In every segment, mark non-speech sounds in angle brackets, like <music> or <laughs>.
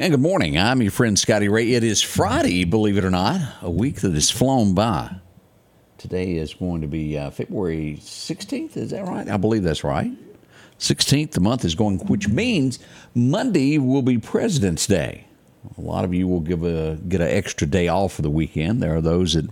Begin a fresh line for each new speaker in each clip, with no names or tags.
And good morning. I'm your friend Scotty Ray. It is Friday, believe it or not, a week that has flown by. Today is going to be uh, February 16th. Is that right? I believe that's right. 16th, the month is going, which means Monday will be President's Day. A lot of you will give a get an extra day off for the weekend. There are those that,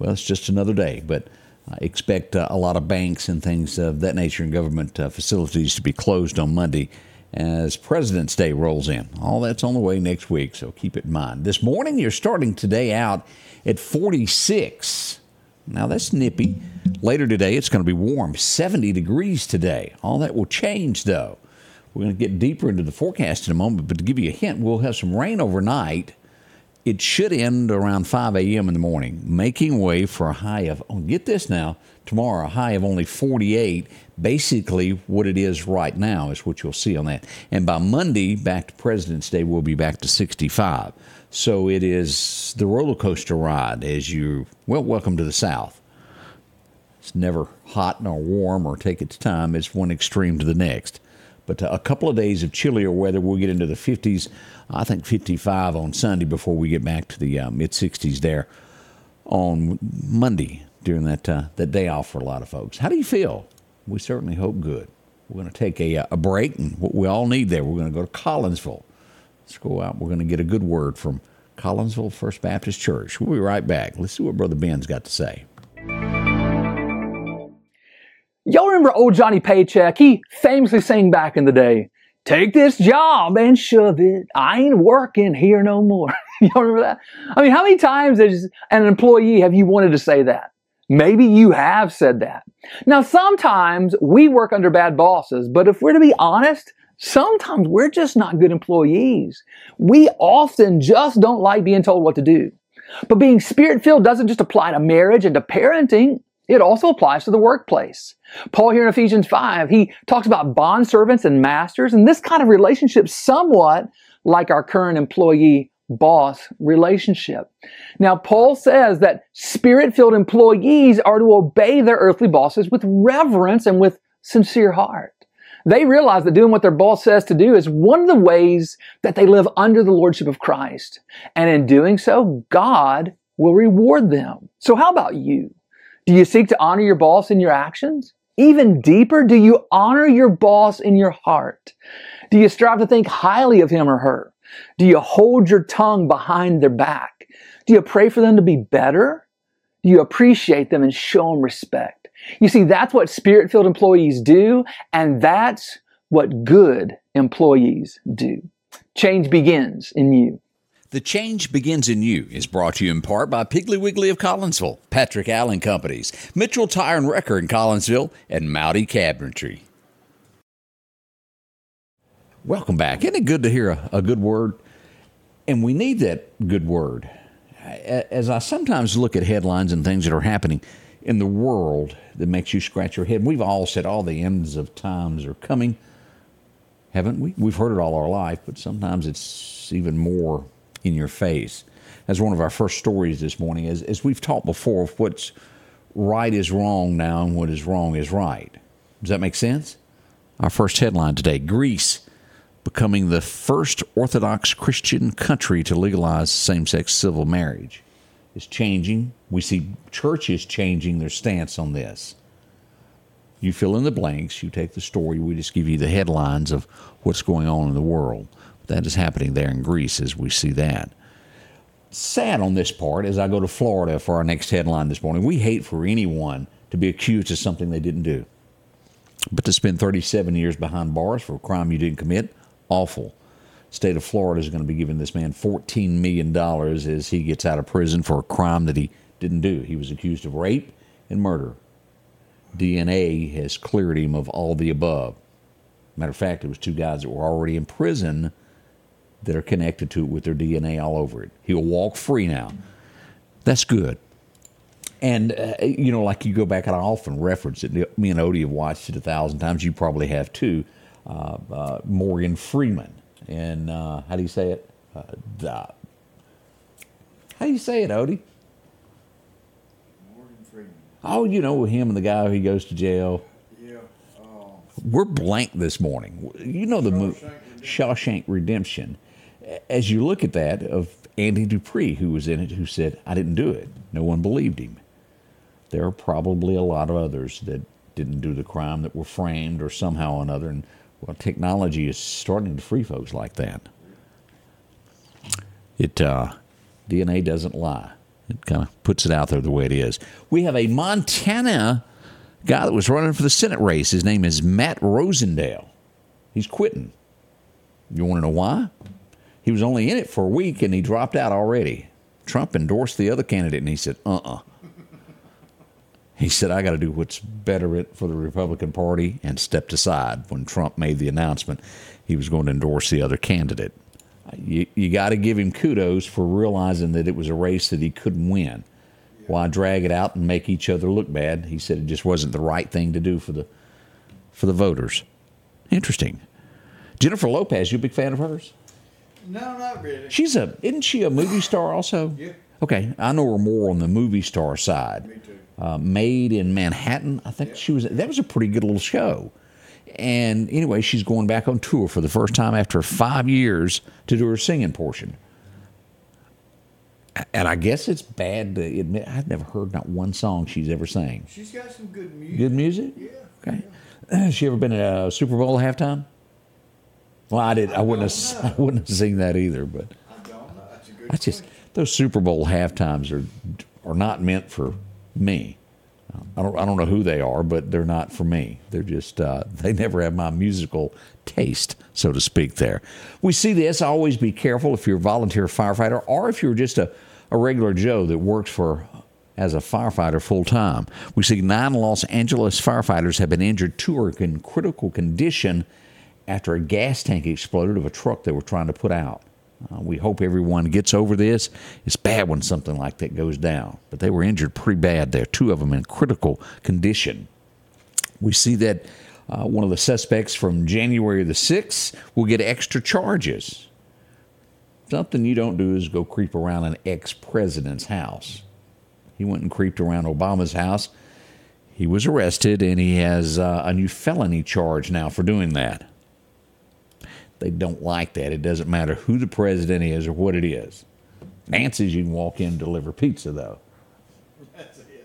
well, it's just another day, but I expect uh, a lot of banks and things of that nature and government uh, facilities to be closed on Monday as President's Day rolls in. All that's on the way next week, so keep it in mind. This morning, you're starting today out at 46. Now, that's nippy. Later today, it's going to be warm, 70 degrees today. All that will change, though. We're going to get deeper into the forecast in a moment, but to give you a hint, we'll have some rain overnight. It should end around 5 a.m. in the morning, making way for a high of, oh, get this now, tomorrow, a high of only 48. Basically, what it is right now is what you'll see on that. And by Monday, back to President's Day, we'll be back to 65. So it is the roller coaster ride as you, well, welcome to the South. It's never hot nor warm or take its time. It's one extreme to the next. But a couple of days of chillier weather, we'll get into the 50s. I think 55 on Sunday before we get back to the uh, mid 60s there on Monday during that uh, that day off for a lot of folks. How do you feel? We certainly hope good. We're going to take a, uh, a break, and what we all need there, we're going to go to Collinsville. Let's go out. We're going to get a good word from Collinsville First Baptist Church. We'll be right back. Let's see what Brother Ben's got to say.
Y'all remember old Johnny Paycheck? He famously sang back in the day, Take this job and shove it. I ain't working here no more. <laughs> Y'all remember that? I mean, how many times as an employee have you wanted to say that? Maybe you have said that. Now, sometimes we work under bad bosses, but if we're to be honest, sometimes we're just not good employees. We often just don't like being told what to do. But being spirit filled doesn't just apply to marriage and to parenting. It also applies to the workplace. Paul here in Ephesians 5, he talks about bond servants and masters, and this kind of relationship somewhat like our current employee boss relationship. Now, Paul says that spirit filled employees are to obey their earthly bosses with reverence and with sincere heart. They realize that doing what their boss says to do is one of the ways that they live under the lordship of Christ. And in doing so, God will reward them. So how about you? Do you seek to honor your boss in your actions? Even deeper, do you honor your boss in your heart? Do you strive to think highly of him or her? Do you hold your tongue behind their back? Do you pray for them to be better? Do you appreciate them and show them respect? You see, that's what spirit filled employees do, and that's what good employees do. Change begins in you.
The Change Begins in You is brought to you in part by Piggly Wiggly of Collinsville, Patrick Allen Companies, Mitchell Tire and Wrecker in Collinsville, and Mowdy Cabinetry. Welcome back. Isn't it good to hear a, a good word? And we need that good word. As I sometimes look at headlines and things that are happening in the world that makes you scratch your head, we've all said all the ends of times are coming, haven't we? We've heard it all our life, but sometimes it's even more in your face. As one of our first stories this morning, as, as we've talked before, what's right is wrong now and what is wrong is right. Does that make sense? Our first headline today Greece becoming the first Orthodox Christian country to legalize same sex civil marriage is changing. We see churches changing their stance on this. You fill in the blanks, you take the story, we just give you the headlines of what's going on in the world. That is happening there in Greece as we see that. Sad on this part as I go to Florida for our next headline this morning. We hate for anyone to be accused of something they didn't do. But to spend 37 years behind bars for a crime you didn't commit, awful. State of Florida is going to be giving this man $14 million as he gets out of prison for a crime that he didn't do. He was accused of rape and murder. DNA has cleared him of all the above. Matter of fact, it was two guys that were already in prison that are connected to it with their DNA all over it. He'll walk free now. That's good. And, uh, you know, like you go back, and I often reference it. Me and Odie have watched it a thousand times. You probably have too. Uh, uh, Morgan Freeman. And uh, how do you say it? Uh, how do you say it, Odie?
Morgan Freeman.
Oh, you know him and the guy who goes to jail.
Yeah.
We're blank this morning. You know the movie
Shawshank Redemption.
Shawshank Redemption. as you look at that of Andy Dupree, who was in it, who said, I didn't do it. No one believed him. There are probably a lot of others that didn't do the crime that were framed or somehow or another. And well, technology is starting to free folks like that. It uh, DNA doesn't lie. It kind of puts it out there the way it is. We have a Montana guy that was running for the Senate race. His name is Matt Rosendale. He's quitting. You want to know why? He was only in it for a week and he dropped out already. Trump endorsed the other candidate and he said, uh uh He said, I got to do what's better for the Republican Party and stepped aside when Trump made the announcement he was going to endorse the other candidate. You, you got to give him kudos for realizing that it was a race that he couldn't win. Why drag it out and make each other look bad? He said it just wasn't the right thing to do for the for the voters. Interesting. Jennifer Lopez, you a big fan of hers?
No, not really.
She's a isn't she a movie star also?
Yeah.
Okay, I know her more on the movie star side.
Me too.
Uh, Maid in Manhattan, I think she was. That was a pretty good little show. And anyway, she's going back on tour for the first time after five years to do her singing portion. And I guess it's bad to admit I've never heard not one song she's ever sang.
She's got some good music.
Good music?
Yeah.
Okay. Has <clears throat> she ever been at a Super Bowl halftime? Well, I did. I wouldn't have.
don't <laughs>
I wouldn't have seen that either. But
I don't know. That's a good
I just those Super Bowl halftimes are are not meant for me. I don't I don't know who they are, but they're not for me. They're just uh, <laughs> they never have my musical taste, so to speak. There, we see this. Always be careful if you're a volunteer firefighter or if you're just a, a regular Joe that works for as a firefighter full time. We see nine Los Angeles firefighters have been injured. Two are in critical condition after a gas tank exploded of a truck they were trying to put out. Uh, we hope everyone gets over this. It's bad when something like that goes down, but they were injured pretty bad there. Two of them in critical condition. We see that uh, one of the suspects from January the 6th will get extra charges. Something you don't do is go creep around an ex president's house. He went and creeped around Obama's house. He was arrested and he has uh, a new felony charge now for doing that. They don't like that. It doesn't matter who the president is or what it is. Nancy's, you can walk in and deliver pizza, though.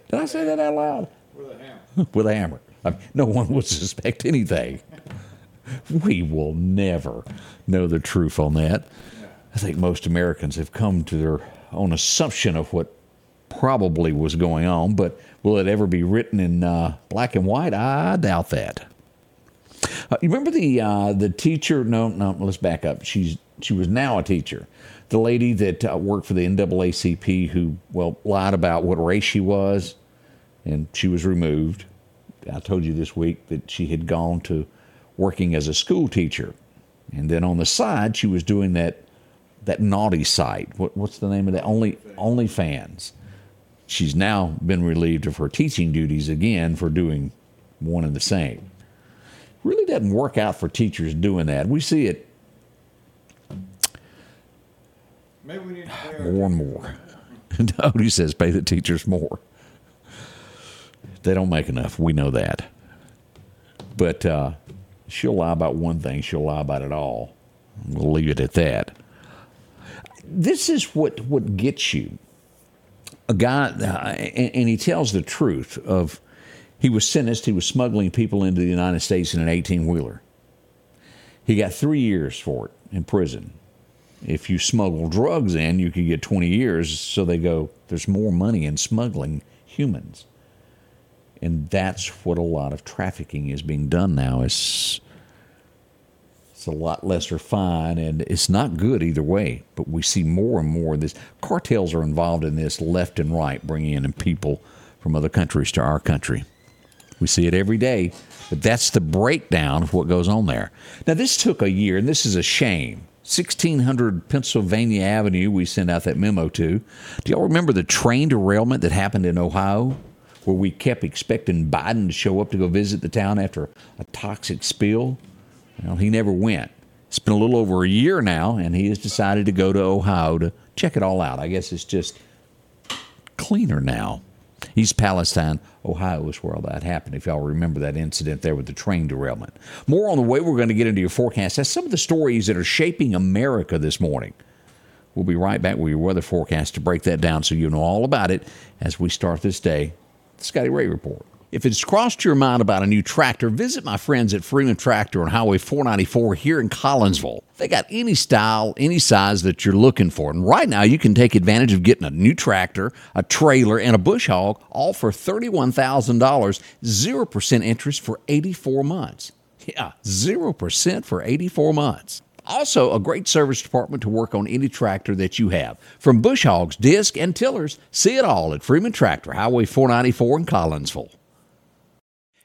Did I say that out loud?
With a hammer. <laughs>
With a hammer. I mean, no one would suspect anything. We will never know the truth on that. I think most Americans have come to their own assumption of what probably was going on, but will it ever be written in uh, black and white? I doubt that. Uh, you remember the uh, the teacher? No, no. Let's back up. She's she was now a teacher. The lady that uh, worked for the NAACP who well lied about what race she was, and she was removed. I told you this week that she had gone to working as a school teacher, and then on the side she was doing that that naughty site. What, what's the name of that? Only OnlyFans. She's now been relieved of her teaching duties again for doing one and the same really doesn't work out for teachers doing that. We see it
Maybe we need to pay
more <laughs> and more. Odie says pay the teachers more. They don't make enough. We know that. But uh, she'll lie about one thing, she'll lie about it all. We'll leave it at that. This is what, what gets you. A guy, uh, and, and he tells the truth of he was sentenced, he was smuggling people into the United States in an 18 wheeler. He got three years for it in prison. If you smuggle drugs in, you could get 20 years. So they go, there's more money in smuggling humans. And that's what a lot of trafficking is being done now. It's, it's a lot lesser fine, and it's not good either way. But we see more and more of this. Cartels are involved in this left and right, bringing in people from other countries to our country. We see it every day, but that's the breakdown of what goes on there. Now, this took a year, and this is a shame. 1600 Pennsylvania Avenue, we sent out that memo to. Do y'all remember the train derailment that happened in Ohio, where we kept expecting Biden to show up to go visit the town after a toxic spill? Well, he never went. It's been a little over a year now, and he has decided to go to Ohio to check it all out. I guess it's just cleaner now. East Palestine, Ohio is where all that happened. If y'all remember that incident there with the train derailment. More on the way. We're going to get into your forecast. That's some of the stories that are shaping America this morning. We'll be right back with your weather forecast to break that down so you know all about it as we start this day. The Scotty Ray Report. If it's crossed your mind about a new tractor, visit my friends at Freeman Tractor on Highway 494 here in Collinsville. They got any style, any size that you're looking for. And right now, you can take advantage of getting a new tractor, a trailer, and a bush hog, all for $31,000, 0% interest for 84 months. Yeah, 0% for 84 months. Also, a great service department to work on any tractor that you have. From bush hogs, disc, and tillers, see it all at Freeman Tractor, Highway 494 in Collinsville.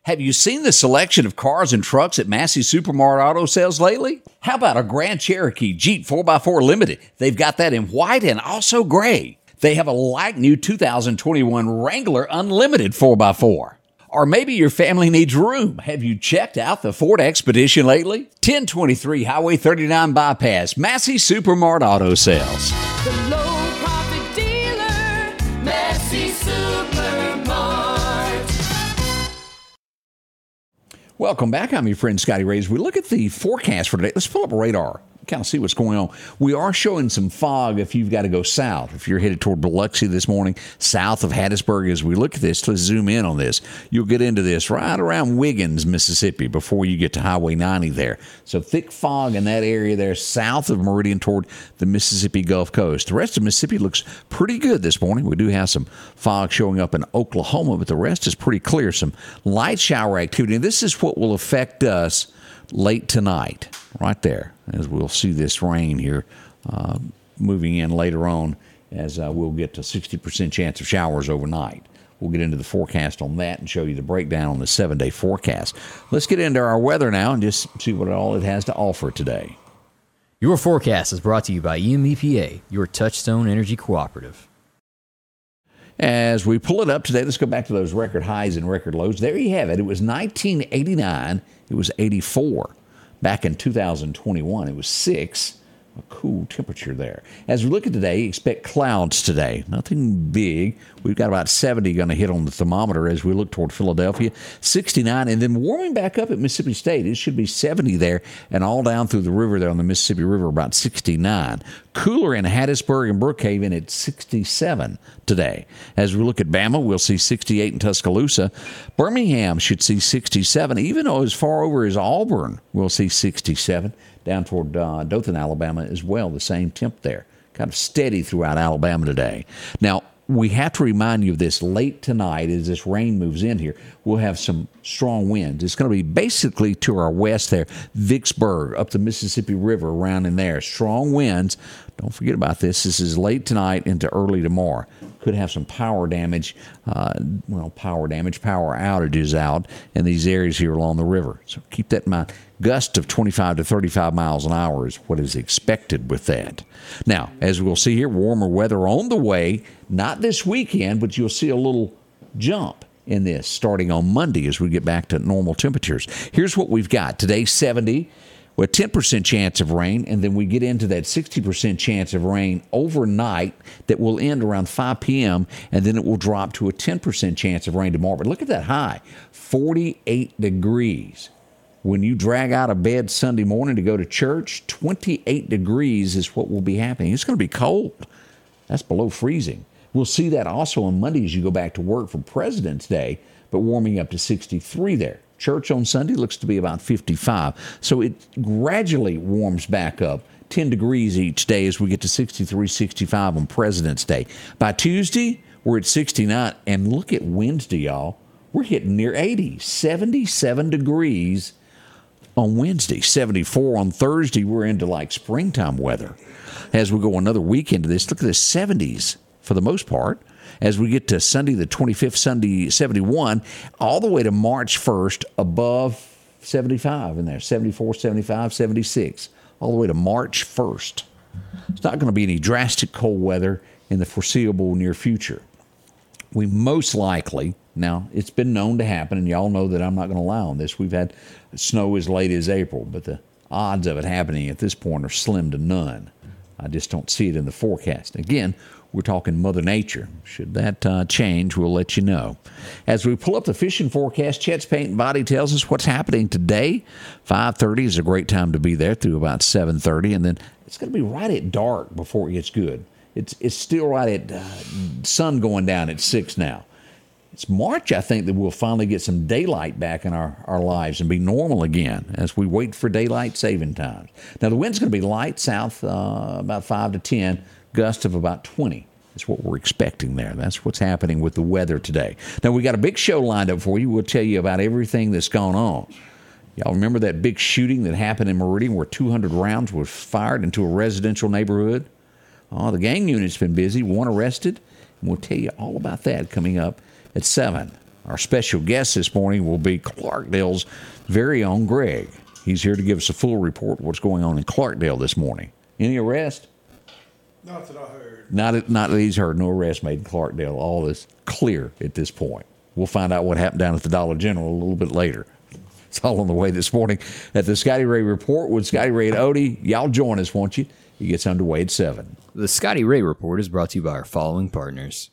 Have you seen the selection of cars and trucks at Massey Supermart Auto Sales lately? How about a Grand Cherokee Jeep 4x4 Limited? They've got that in white and also gray. They have a like new 2021 Wrangler Unlimited 4x4. Or maybe your family needs room. Have you checked out the Ford Expedition lately? 1023 Highway 39 Bypass, Massey Supermart Auto Sales.
The
Welcome back. I'm your friend Scotty Rays. We look at the forecast for today. Let's pull up radar. Kind of see what's going on. We are showing some fog if you've got to go south. If you're headed toward Biloxi this morning, south of Hattiesburg, as we look at this, let's zoom in on this. You'll get into this right around Wiggins, Mississippi, before you get to Highway 90 there. So thick fog in that area there, south of Meridian toward the Mississippi Gulf Coast. The rest of Mississippi looks pretty good this morning. We do have some fog showing up in Oklahoma, but the rest is pretty clear. Some light shower activity. This is what will affect us late tonight, right there, as we'll see this rain here uh, moving in later on, as uh, we'll get to 60% chance of showers overnight. We'll get into the forecast on that and show you the breakdown on the seven day forecast. Let's get into our weather now and just see what all it has to offer today.
Your forecast is brought to you by EMEPA, your Touchstone Energy Cooperative.
As we pull it up today, let's go back to those record highs and record lows. There you have it. It was 1989. It was 84. Back in 2021, it was 6. A cool temperature there. As we look at today, expect clouds today. Nothing big. We've got about 70 going to hit on the thermometer as we look toward Philadelphia. 69, and then warming back up at Mississippi State. It should be 70 there, and all down through the river there on the Mississippi River, about 69. Cooler in Hattiesburg and Brookhaven at 67 today. As we look at Bama, we'll see 68 in Tuscaloosa. Birmingham should see 67, even though as far over as Auburn, we'll see 67 down toward uh, Dothan, Alabama as well. The same temp there, kind of steady throughout Alabama today. Now we have to remind you of this late tonight as this rain moves in here. We'll have some strong winds. It's going to be basically to our west there, Vicksburg, up the Mississippi River, around in there. Strong winds. Don't forget about this. This is late tonight into early tomorrow. Could have some power damage, uh, well, power damage, power outages out in these areas here along the river. So keep that in mind. Gust of 25 to 35 miles an hour is what is expected with that. Now, as we'll see here, warmer weather on the way. Not this weekend, but you'll see a little jump in this starting on Monday as we get back to normal temperatures. Here's what we've got today 70 with 10% chance of rain, and then we get into that 60% chance of rain overnight that will end around 5 p.m., and then it will drop to a 10% chance of rain tomorrow. But look at that high 48 degrees. When you drag out of bed Sunday morning to go to church, 28 degrees is what will be happening. It's going to be cold. That's below freezing. We'll see that also on Monday as you go back to work for President's Day, but warming up to 63 there. Church on Sunday looks to be about 55. So it gradually warms back up 10 degrees each day as we get to 63, 65 on President's Day. By Tuesday, we're at 69. And look at Wednesday, y'all. We're hitting near 80, 77 degrees on Wednesday, 74 on Thursday. We're into like springtime weather. As we go another week into this, look at the 70s for the most part. As we get to Sunday, the 25th, Sunday, 71, all the way to March 1st, above 75 in there 74, 75, 76, all the way to March 1st. It's not going to be any drastic cold weather in the foreseeable near future we most likely now it's been known to happen and y'all know that i'm not going to lie on this we've had snow as late as april but the odds of it happening at this point are slim to none I just don't see it in the forecast. Again, we're talking Mother Nature. Should that uh, change, we'll let you know. As we pull up the fishing forecast, Chet's Paint and Body tells us what's happening today. 5:30 is a great time to be there through about 7:30, and then it's going to be right at dark before it gets good. It's it's still right at uh, sun going down at six now. It's March, I think, that we'll finally get some daylight back in our, our lives and be normal again as we wait for daylight saving times. Now, the wind's going to be light south, uh, about 5 to 10, gust of about 20. That's what we're expecting there. That's what's happening with the weather today. Now, we got a big show lined up for you. We'll tell you about everything that's gone on. Y'all remember that big shooting that happened in Meridian where 200 rounds were fired into a residential neighborhood? Oh, the gang unit's been busy, one arrested, and we'll tell you all about that coming up at 7. Our special guest this morning will be Clarkdale's very own Greg. He's here to give us a full report of what's going on in Clarkdale this morning. Any arrest?
Not that I heard.
Not, not that he's heard. No arrest made in Clarkdale. All is clear at this point. We'll find out what happened down at the Dollar General a little bit later. It's all on the way this morning at the Scotty Ray Report with Scotty Ray and Odie. Y'all join us, won't you? He gets underway at 7.
The Scotty Ray Report is brought to you by our following partners